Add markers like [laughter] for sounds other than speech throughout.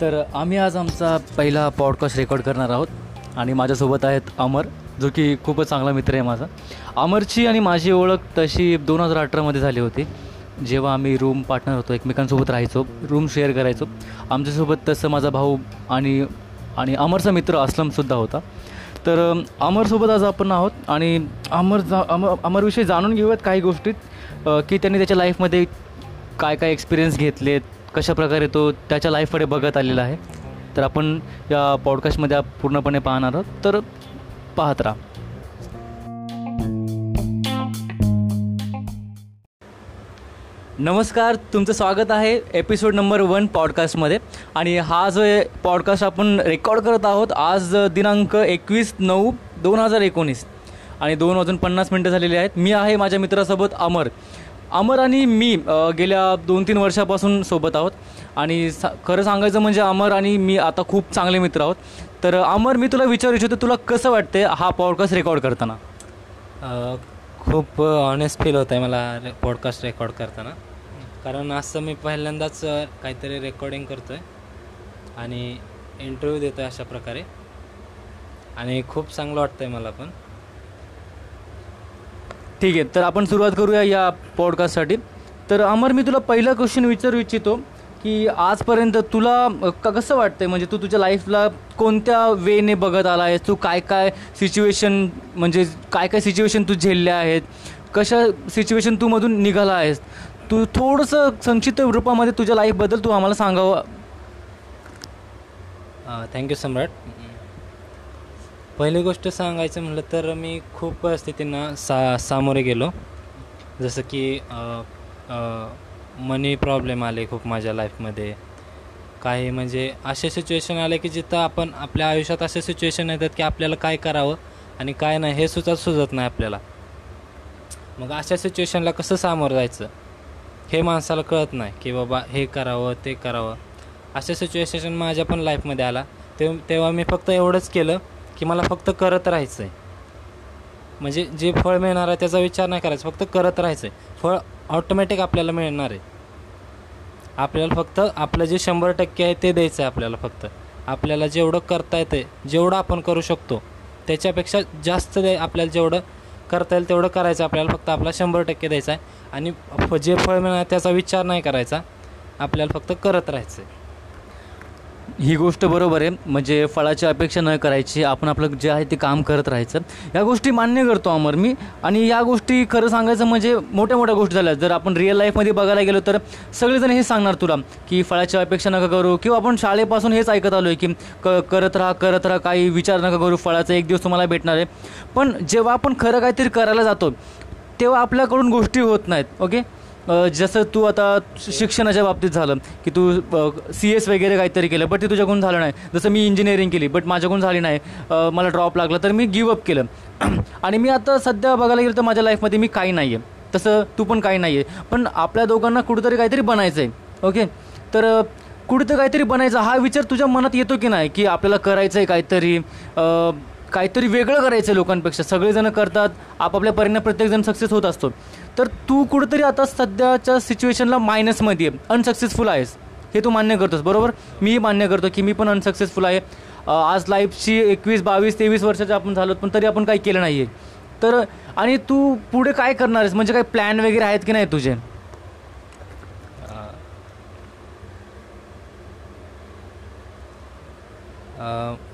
तर आम्ही आज आमचा पहिला पॉडकास्ट रेकॉर्ड करणार आहोत. आणि माझ्यासोबत आहेत अमर जो की खूपच चांगला मित्र आहे माझा. अमरची आणि माझी ओळख तशी दोन हजार अठरामध्ये झाली होती. जेव्हा आम्ही रूम पार्टनर होतो एकमेकांसोबत राहायचो रूम शेअर करायचो. आमच्यासोबत तसं माझा भाऊ आणि आणि अमरचा मित्र असलमसुद्धा होता. तर अमरसोबत आज आपण आहोत. आणि अमर जा अमर अमरविषयी जाणून घेऊयात काही गोष्टीत. की त्यांनी त्याच्या लाईफमध्ये काय काय एक्सपिरियन्स घेतलेत कशा प्रकारे तो त्याच्या लाईफकडे बघत आलेला आहे तर आपण या पॉडकास्टमध्ये पूर्णपणे पाहणार आहोत. तर पाहत राहा. नमस्कार तुमचं स्वागत आहे एपिसोड नंबर वन पॉडकास्टमध्ये आणि हा जो पॉडकास्ट आपण रेकॉर्ड करत आहोत आज दिनांक एकवीस नऊ दोन हजार एकोणीस. आणि दोन वाजून पन्नास मिनटं झालेली आहेत. मी आहे माझ्या मित्रासोबत अमर. अमर आणि मी गेल्या दोन तीन वर्षापासून सोबत आहोत. आणि सा खरं सांगायचं म्हणजे अमर आणि मी आता खूप चांगले मित्र आहोत. तर अमर मी तुला विचारू इच्छितो तुला कसं वाटते हा पॉडकास्ट रेकॉर्ड करताना? खूप ऑनेस्ट फील होत आहे मला रे पॉडकास्ट रेकॉर्ड करताना. कारण असं मी पहिल्यांदाच काहीतरी रेकॉर्डिंग करतो आहे आणि इंटरव्ह्यू देतो आहे अशा प्रकारे. आणि खूप चांगलं वाटतं आहे मला पण. ठीक आहे तर आपण सुरुवात करूया या पॉडकास्टसाठी तर अमर मी तुला पहिला क्वेश्चन विचारू इच्छितो की आजपर्यंत तुला कसं वाटतंय? म्हणजे तू तुझ्या लाईफला कोणत्या वेने बघत आला आहेस? तू काय काय सिच्युएशन म्हणजे काय काय सिच्युएशन तू झेलल्या आहेत? कशा सिच्युएशन तू मधून निघाला आहेस? तू थोडंसं संक्षिप्त रूपामध्ये तुझ्या लाईफबद्दल तू आम्हाला सांगावं. Thank you Samrat. पहिली गोष्ट सांगायचं म्हटलं तर मी खूप परिस्थितींना सा सामोरे गेलो. जसं की मनी प्रॉब्लेम आले खूप माझ्या लाईफमध्ये काही म्हणजे असे सिच्युएशन आले की जिथं आपण आपल्या आयुष्यात असे सिच्युएशन येतात की आपल्याला काय करावं आणि काय नाही हे सुद्धा सुचत नाही आपल्याला. मग अशा सिच्युएशनला कसं सामोरं जायचं? हे माणसाला कळत नाही की बाबा हे करावं ते करावं. अशा सिच्युएशन माझ्या पण लाईफमध्ये आला. ते तेव्हा मी फक्त एवढंच केलं. की मला फक्त करत राहायचं आहे म्हणजे जे फळ मिळणार आहे त्याचा विचार नाही करायचा फक्त करत राहायचं आहे फळ ऑटोमॅटिक आपल्याला मिळणार आहे. आपल्याला फक्त आपलं जे शंभर टक्के आहे ते द्यायचं आहे आपल्याला फक्त. आपल्याला जेवढं करता येतं जेवढं आपण करू शकतो त्याच्यापेक्षा जास्त दे आपल्याला जेवढं करता येईल तेवढं करायचं आपल्याला फक्त आपला शंभर टक्के द्यायचा आहे. आणि फ- जे फळ मिळणार त्याचा विचार नाही करायचा. आपल्याला फक्त करत राहायचं आहे ही गोष्ट बरोबर आहे. म्हणजे फळाची अपेक्षा न करायची. आपण आपलं जे आहे ते काम करत राहायचं. या गोष्टी मान्य करतो अमर मी. आणि या गोष्टी खरं सांगायचं म्हणजे मोठ्या मोठ्या गोष्टी झाल्या. जर आपण रिअल लाईफमध्ये बघायला गेलो तर सगळेजण हे सांगणार तुला की फळाची अपेक्षा नका करू. किंवा आपण शाळेपासून हेच ऐकत आलो आहे की क करत राहा करत राहा काही विचार नका करू. फळाचा एक दिवस तुम्हाला भेटणार आहे. पण जेव्हा आपण खरं काहीतरी करायला जातो तेव्हा आपल्याकडून गोष्टी होत नाहीत. ओके जसं तू आता शिक्षणाच्या बाबतीत झालं की तू सी एस वगैरे काहीतरी केलं बट ते तुझ्याकडून झालं नाही. जसं मी इंजिनिअरिंग केली बट माझ्याकडून झाली नाही. मला ड्रॉप लागला तर मी गिवअप केलं. [clears throat] आणि मी आता सध्या बघायला गेलं तर माझ्या लाईफमध्ये मी काही नाही आहे तसं तू पण काही नाही आहे पण आपल्या दोघांना कुठंतरी काहीतरी बनायचं आहे ओके? तर कुठं काहीतरी बनायचं. हा विचार तुझ्या मनात येतो की नाही? की आपल्याला करायचं आहे काहीतरी काहीतरी वेगळं करायचं आहे लोकांपेक्षा. सगळेजण करतात आपापल्या परीने प्रत्येकजण सक्सेस होत असतो. तर तू कुठंतरी आता सध्याच्या सिच्युएशनला मायनसमध्ये आहे. अनसक्सेसफुल आहेस. हे तू मान्य करतोस बरोबर? मीही मान्य करतो की मी पण अनसक्सेसफुल आहे. आज लाईफची एकवीस बावीस तेवीस वर्षाचे आपण झालो पण तरी आपण काही केलं नाही आहे तर आणि तू पुढे काय करणार आहेस? म्हणजे काही प्लॅन वगैरे आहेत की नाही तुझे?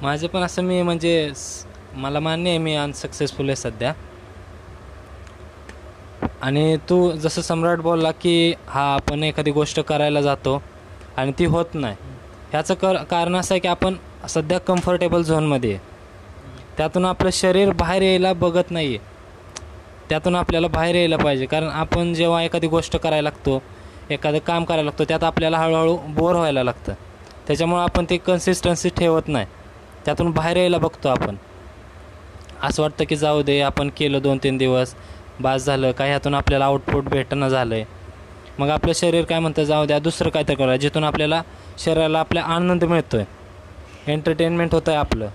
माझं पण असं मी म्हणजे स- मला मान्य आहे मी अनसक्सेसफुल आहे सध्या. आणि तू जसं सम्राट बोलला की हा आपण एखादी गोष्ट करायला जातो आणि ती होत नाही. ह्याचं कर कारण असं आहे की आपण सध्या कम्फर्टेबल झोनमध्ये आहे. त्यातून आपलं शरीर बाहेर यायला बघत नाही आहे त्यातून आपल्याला बाहेर यायला पाहिजे. कारण आपण जेव्हा एखादी गोष्ट करायला लागतो एखादं काम करायला लागतो त्यात आपल्याला हळूहळू बोर व्हायला लागतं. त्याच्यामुळं आपण ते कन्सिस्टन्सी ठेवत नाही. त्यातून बाहेर यायला बघतो आपण. असं वाटतं की जाऊ दे आपण केलं दोन तीन दिवस बास झालं काय ह्यातून आपल्याला आउटपुट भेटणं झालं आहे मग आपलं शरीर काय म्हणतं जाऊ द्या दुसरं काय तर करूया जिथून आपल्याला शरीराला आपल्या आनंद मिळतो आहे एंटरटेनमेंट होतं आहे आपलं.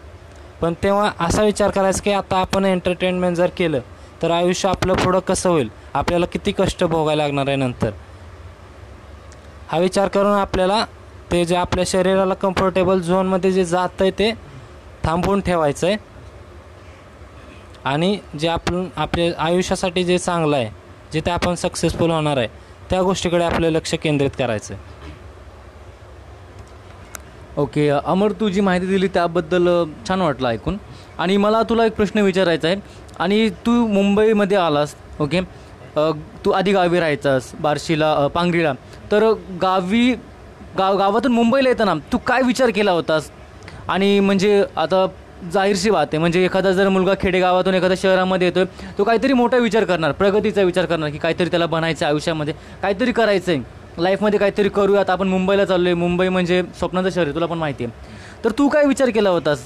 पण तेव्हा असा विचार करायचा की आता आपण एंटरटेनमेंट जर केलं तर आयुष्य आपलं पुढं कसं होईल? आपल्याला किती कष्ट भोगायला लागणार आहे नंतर? हा विचार करून आपल्याला ते जे आपल्या शरीराला कम्फर्टेबल झोनमध्ये जे जात आहे ते थांबवून ठेवायचं आहे आणि जे आपण आपल्या आयुष्यासाठी जे चांगलं आहे जिथे आपण सक्सेसफुल होणार आहे त्या गोष्टीकडे आपलं लक्ष केंद्रित करायचं आहे ओके अमर तू जी माहिती दिली त्याबद्दल छान वाटलं ऐकून. आणि मला तुला एक प्रश्न विचारायचा आहे. आणि तू मुंबईमध्ये आलास ओके? तू आधी गावी राहायचास बार्शीला पांगरीला. तर गावी गाव गावातून मुंबईला येताना तू काय विचार केला होतास? आणि म्हणजे आता जाहीरशी बात आहे म्हणजे एखादा जर मुलगा खेडेगावातून एखाद्या शहरामध्ये येतोय तो काहीतरी मोठा विचार करणार प्रगतीचा विचार करणार की काहीतरी त्याला बनायचं आहे आयुष्यामध्ये काहीतरी करायचं आहे लाईफमध्ये काहीतरी करूयात आपण मुंबईला चाललो आहे मुंबई म्हणजे स्वप्नाचं शहर आहे तुला पण माहिती आहे. तर तू काय विचार केला होतास?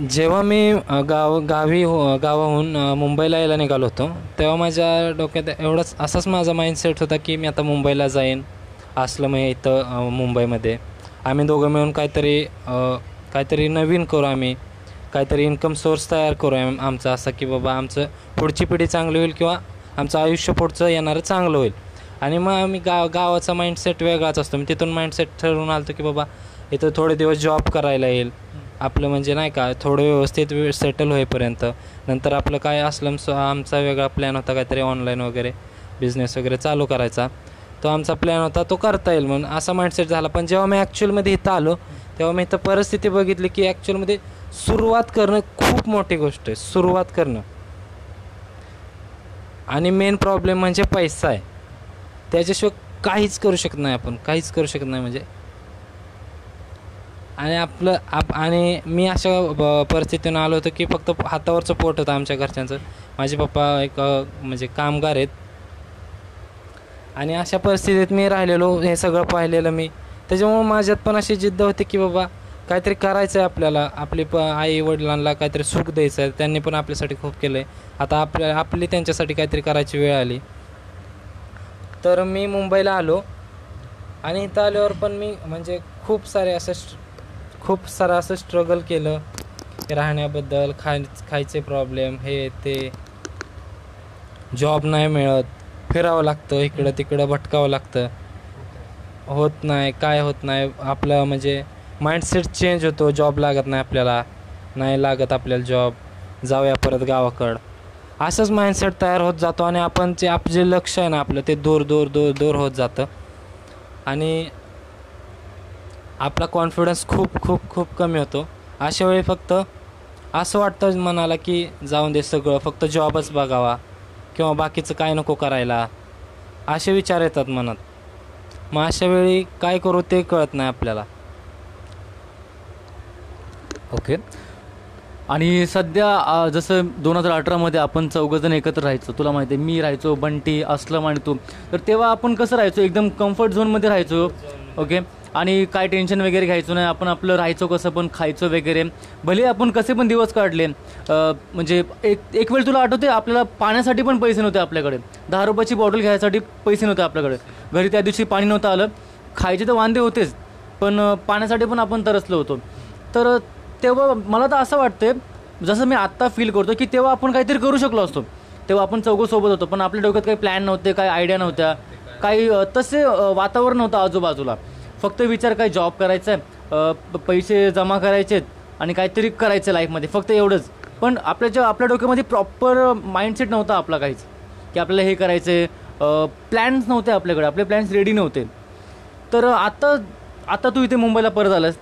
जेव्हा मी गाव गावी हो गावाहून मुंबईला यायला निघालो होतो तेव्हा माझ्या डोक्यात एवढंच असाच माझा माइंडसेट होता की मी आता मुंबईला जाईन. असलं मी इथं मुंबईमध्ये. आम्ही दोघं मिळून काहीतरी काहीतरी नवीन करू आम्ही. काहीतरी इन्कम सोर्स तयार करू आम आमचा असा की बाबा आमचं पुढची पिढी चांगली होईल किंवा आमचं आयुष्य पुढचं येणारं चांगलं होईल. आणि मग आम्ही गाव गावाचा माइंडसेट वेगळाच असतो. मी तिथून माइंडसेट ठरवून आलो की बाबा इथं थोडे दिवस जॉब करायला येईल. आपलं म्हणजे नाही का थोडं व्यवस्थित वेळ सेटल होईपर्यंत. नंतर आपलं काय असलं सो आमचा वेगळा प्लॅन होता काहीतरी ऑनलाईन वगैरे बिझनेस वगैरे चालू करायचा. तो आमचा प्लॅन होता तो करता येईल म्हणून. असा माइंडसेट झाला. पण जेव्हा मी ॲक्च्युअलमध्ये इथं आलो तेव्हा मी इथं परिस्थिती बघितली की ॲक्च्युअलमध्ये सुरुवात करणं खूप मोठी गोष्ट आहे. सुरुवात करणं. आणि मेन प्रॉब्लेम म्हणजे पैसा आहे. त्याच्याशिवाय काहीच करू शकत नाही आपण. काहीच करू शकत नाही. म्हणजे आणि आपलं आप आणि मी अशा ब- परिस्थितीतून आलो होतो की फक्त हातावरचं पोट होतं आमच्या घरच्यांचं. माझे पप्पा एक म्हणजे कामगार आहेत. आणि अशा परिस्थितीत मी राहिलेलो हे सगळं पाहिलेलं मी. त्याच्यामुळं माझ्यात पण अशी जिद्द होती की बाबा काहीतरी करायचं आहे आपल्याला. आपली प आई वडिलांना काहीतरी सुख द्यायचं आहे त्यांनी पण आपल्यासाठी खूप केलं आहे आता आपल्या आपली त्यांच्यासाठी काहीतरी करायची वेळ आली. तर मी मुंबईला आलो. आणि इथं आल्यावर पण मी म्हणजे खूप सारे असं खूप सारं असं स्ट्रगल केलं. राहण्याबद्दल खाय खायचे प्रॉब्लेम हे ते. जॉब नाही मिळत. फिरावं लागतं इकडं तिकडं भटकावं लागतं. होत नाही काय होत नाही. आपलं म्हणजे माइंडसेट चेंज होतो. जॉब लागत नाही आपल्याला. नाही लागत आपल्याला जॉब जाऊया परत गावाकडं. असंच माइंडसेट तयार होत जातो आणि आपण जे आप जे लक्ष आहे ना आपलं ते दूर दूर दूर दूर होत जातं. आणि आपला कॉन्फिडन्स खूप खूप खूप कमी होतो. अशा वेळी फक्त असं वाटतं मनाला की जाऊन दे सगळं फक्त जॉबच बघावा किंवा बाकीचं काय नको करायला. असे विचार येतात मनात. मग अशा वेळी काय करू ते कळत नाही आपल्याला. ओके आणि सध्या जसं दोन हजार अठरामध्ये आपण चौघजण एकत्र राहायचो तुला माहिती आहे मी राहायचो बंटी असलम आणि तू. तर तेव्हा आपण कसं राहायचो? एकदम कम्फर्ट झोनमध्ये राहायचो. ओके आणि काय टेन्शन वगैरे घ्यायचं नाही. आपण आपलं राहायचो कसं पण खायचो वगैरे. भले आपण कसे पण दिवस काढले म्हणजे एक एक वेळ तुला आठवते आपल्याला पाण्यासाठी पण पैसे नव्हते आपल्याकडे. दहा रुपयाची बॉटल घ्यायसाठी पैसे नव्हते आपल्याकडे. घरी त्या दिवशी पाणी नव्हतं आलं. खायचे तर वांदे होतेच पण पाण्यासाठी पण आपण तरसलो होतो. तर तेव्हा मला तर असं वाटते जसं मी आत्ता फील करतो की तेव्हा आपण काहीतरी करू शकलो असतो. तेव्हा आपण चौघं सोबत होतो पण आपल्या डोक्यात काही प्लॅन नव्हते काही आयडिया नव्हत्या. काही तसे वातावरण होतं आजूबाजूला. फक्त विचार काय जॉब करायचा आहे पैसे जमा करायचे आणि काहीतरी करायचं लाईफमध्ये फक्त एवढंच. पण आपल्या ज्या आपल्या डोक्यामध्ये प्रॉपर माइंडसेट नव्हता आपला काहीच. की आपल्याला हे करायचं आहे प्लॅन्स नव्हते आपल्याकडे आपले प्लॅन्स रेडी नव्हते. तर आता आता तू इथे मुंबईला परत आलास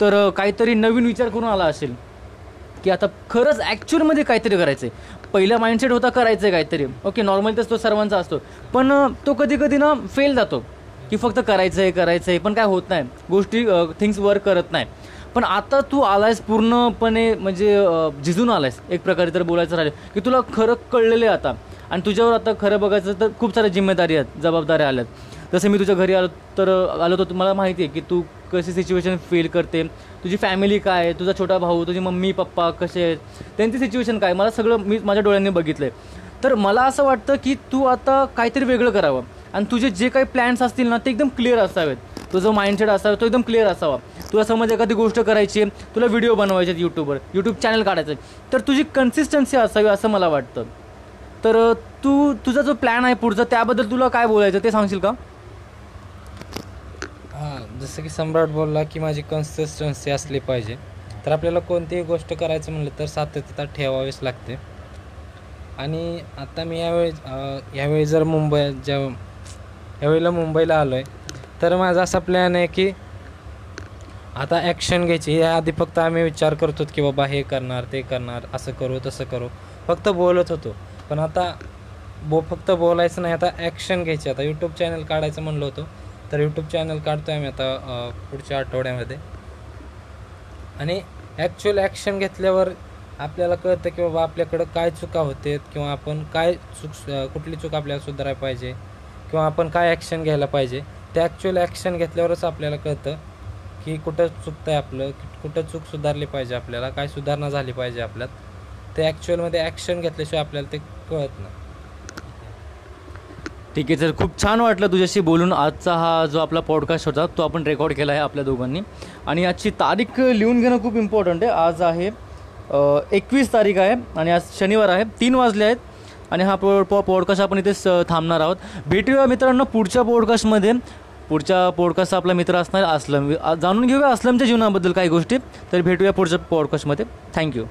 तर काहीतरी नवीन विचार करून आला असेल. की आता खरंच ॲक्च्युअलमध्ये काहीतरी करायचं आहे पहिला माइंडसेट होता करायचं आहे काहीतरी. ओके नॉर्मल तर तो सर्वांचा असतो. पण तो कधी कधी ना फेल जातो. की फक्त करायचं आहे करायचं आहे पण काय होत नाही. गोष्टी थिंग्स वर्क करत नाही. पण आता तू आलायस पूर्णपणे म्हणजे झिजून आलायस. एक प्रकारे तर बोलायचं राहिलं की तुला खरं कळलेलं आहे आता. आणि तुझ्यावर आता खरं बघायचं तर खूप साऱ्या जिम्मेदारी आहेत जबाबदाऱ्या आल्यात. जसं मी तुझ्या घरी आलो तर आलो तर मला माहिती आहे की तू कशी सिच्युएशन फील करते. तुझी फॅमिली काय आहे? तुझा छोटा भाऊ तुझी मम्मी पप्पा कसे आहेत? त्यांची सिच्युएशन काय मला सगळं मी माझ्या डोळ्यांनी बघितलं आहे तर मला असं वाटतं की तू आता काहीतरी वेगळं करावं. आणि तुझे जे काही प्लॅन्स असतील ना ते एकदम क्लिअर असावेत. तुझं माइंडसेट असावा तो एकदम क्लिअर असावा. तुला समज एखादी गोष्ट करायची आहे तुला व्हिडिओ बनवायचे आहेत यूट्यूबवर यूट्यूब चॅनल काढायचं आहे तर तुझी कन्सिस्टन्सी असावी असं मला वाटतं. तर तू तुझा जो प्लॅन आहे पुढचा त्याबद्दल तुला काय बोलायचं ते सांगशील का? हां जसं की सम्राट बोलला की माझी कन्सिस्टन्सी असली पाहिजे. तर आपल्याला कोणतीही गोष्ट करायचं म्हणलं तर सातत्यता ठेवावीच लागते. आणि आता मी यावेळी यावेळी जर मुंबई ज्या यावेळेला मुंबईला आलो आहे तर माझा असा प्लॅन आहे की आता ॲक्शन घ्यायची. या आधी फक्त आम्ही विचार करतो की बाबा हे करणार ते करणार असं करू तसं करू. फक्त बोलत होतो. पण आता बो फक्त बोलायचं नाही. आता ॲक्शन घ्यायची. आता यूट्यूब चॅनल काढायचं म्हणलं होतं. तर यूट्यूब चॅनल काढतो आहे आम्ही आता पुढच्या आठवड्यामध्ये. आणि ॲक्च्युअल ॲक्शन घेतल्यावर आपल्याला कळतं की बाबा आपल्याकडं काय चुका होते किंवा आपण काय चूक कुठली चूक आपल्याला सुधारायला पाहिजे. किंवा आपण काय ॲक्शन घ्यायला पाहिजे ते ॲक्च्युअल ॲक्शन घेतल्यावरच आपल्याला कळतं की कुठं चुकतं आहे आपलं कुठं चूक सुधारली पाहिजे आपल्याला काय सुधारणा झाली पाहिजे आपल्यात. ते ॲक्च्युअलमध्ये ॲक्शन घेतल्याशिवाय आपल्याला ते कळत नाही. ठीक आहे सर. खूप छान वाटलं तुझ्याशी बोलून. आजचा हा जो आपला पॉडकास्ट होता तो आपण रेकॉर्ड केला आहे आपल्या दोघांनी. आणि आजची तारीख लिहून घेणं खूप इम्पॉर्टंट आहे. आज आहे एकवीस तारीख आहे आणि आज शनिवार आहे. तीन वाजले आहेत. आणि हा पो पॉ पॉडकास्ट आपण इथेच थांबणार आहोत. भेटूया मित्रांनो पुढच्या पॉडकास्टमध्ये पुढच्या पॉडकास्टचा आपला मित्र असणार असलम. जाणून घेऊया असलमच्या जीवनाबद्दल काही गोष्टी. तर भेटूया पुढच्या पॉडकास्टमध्ये थँक्यू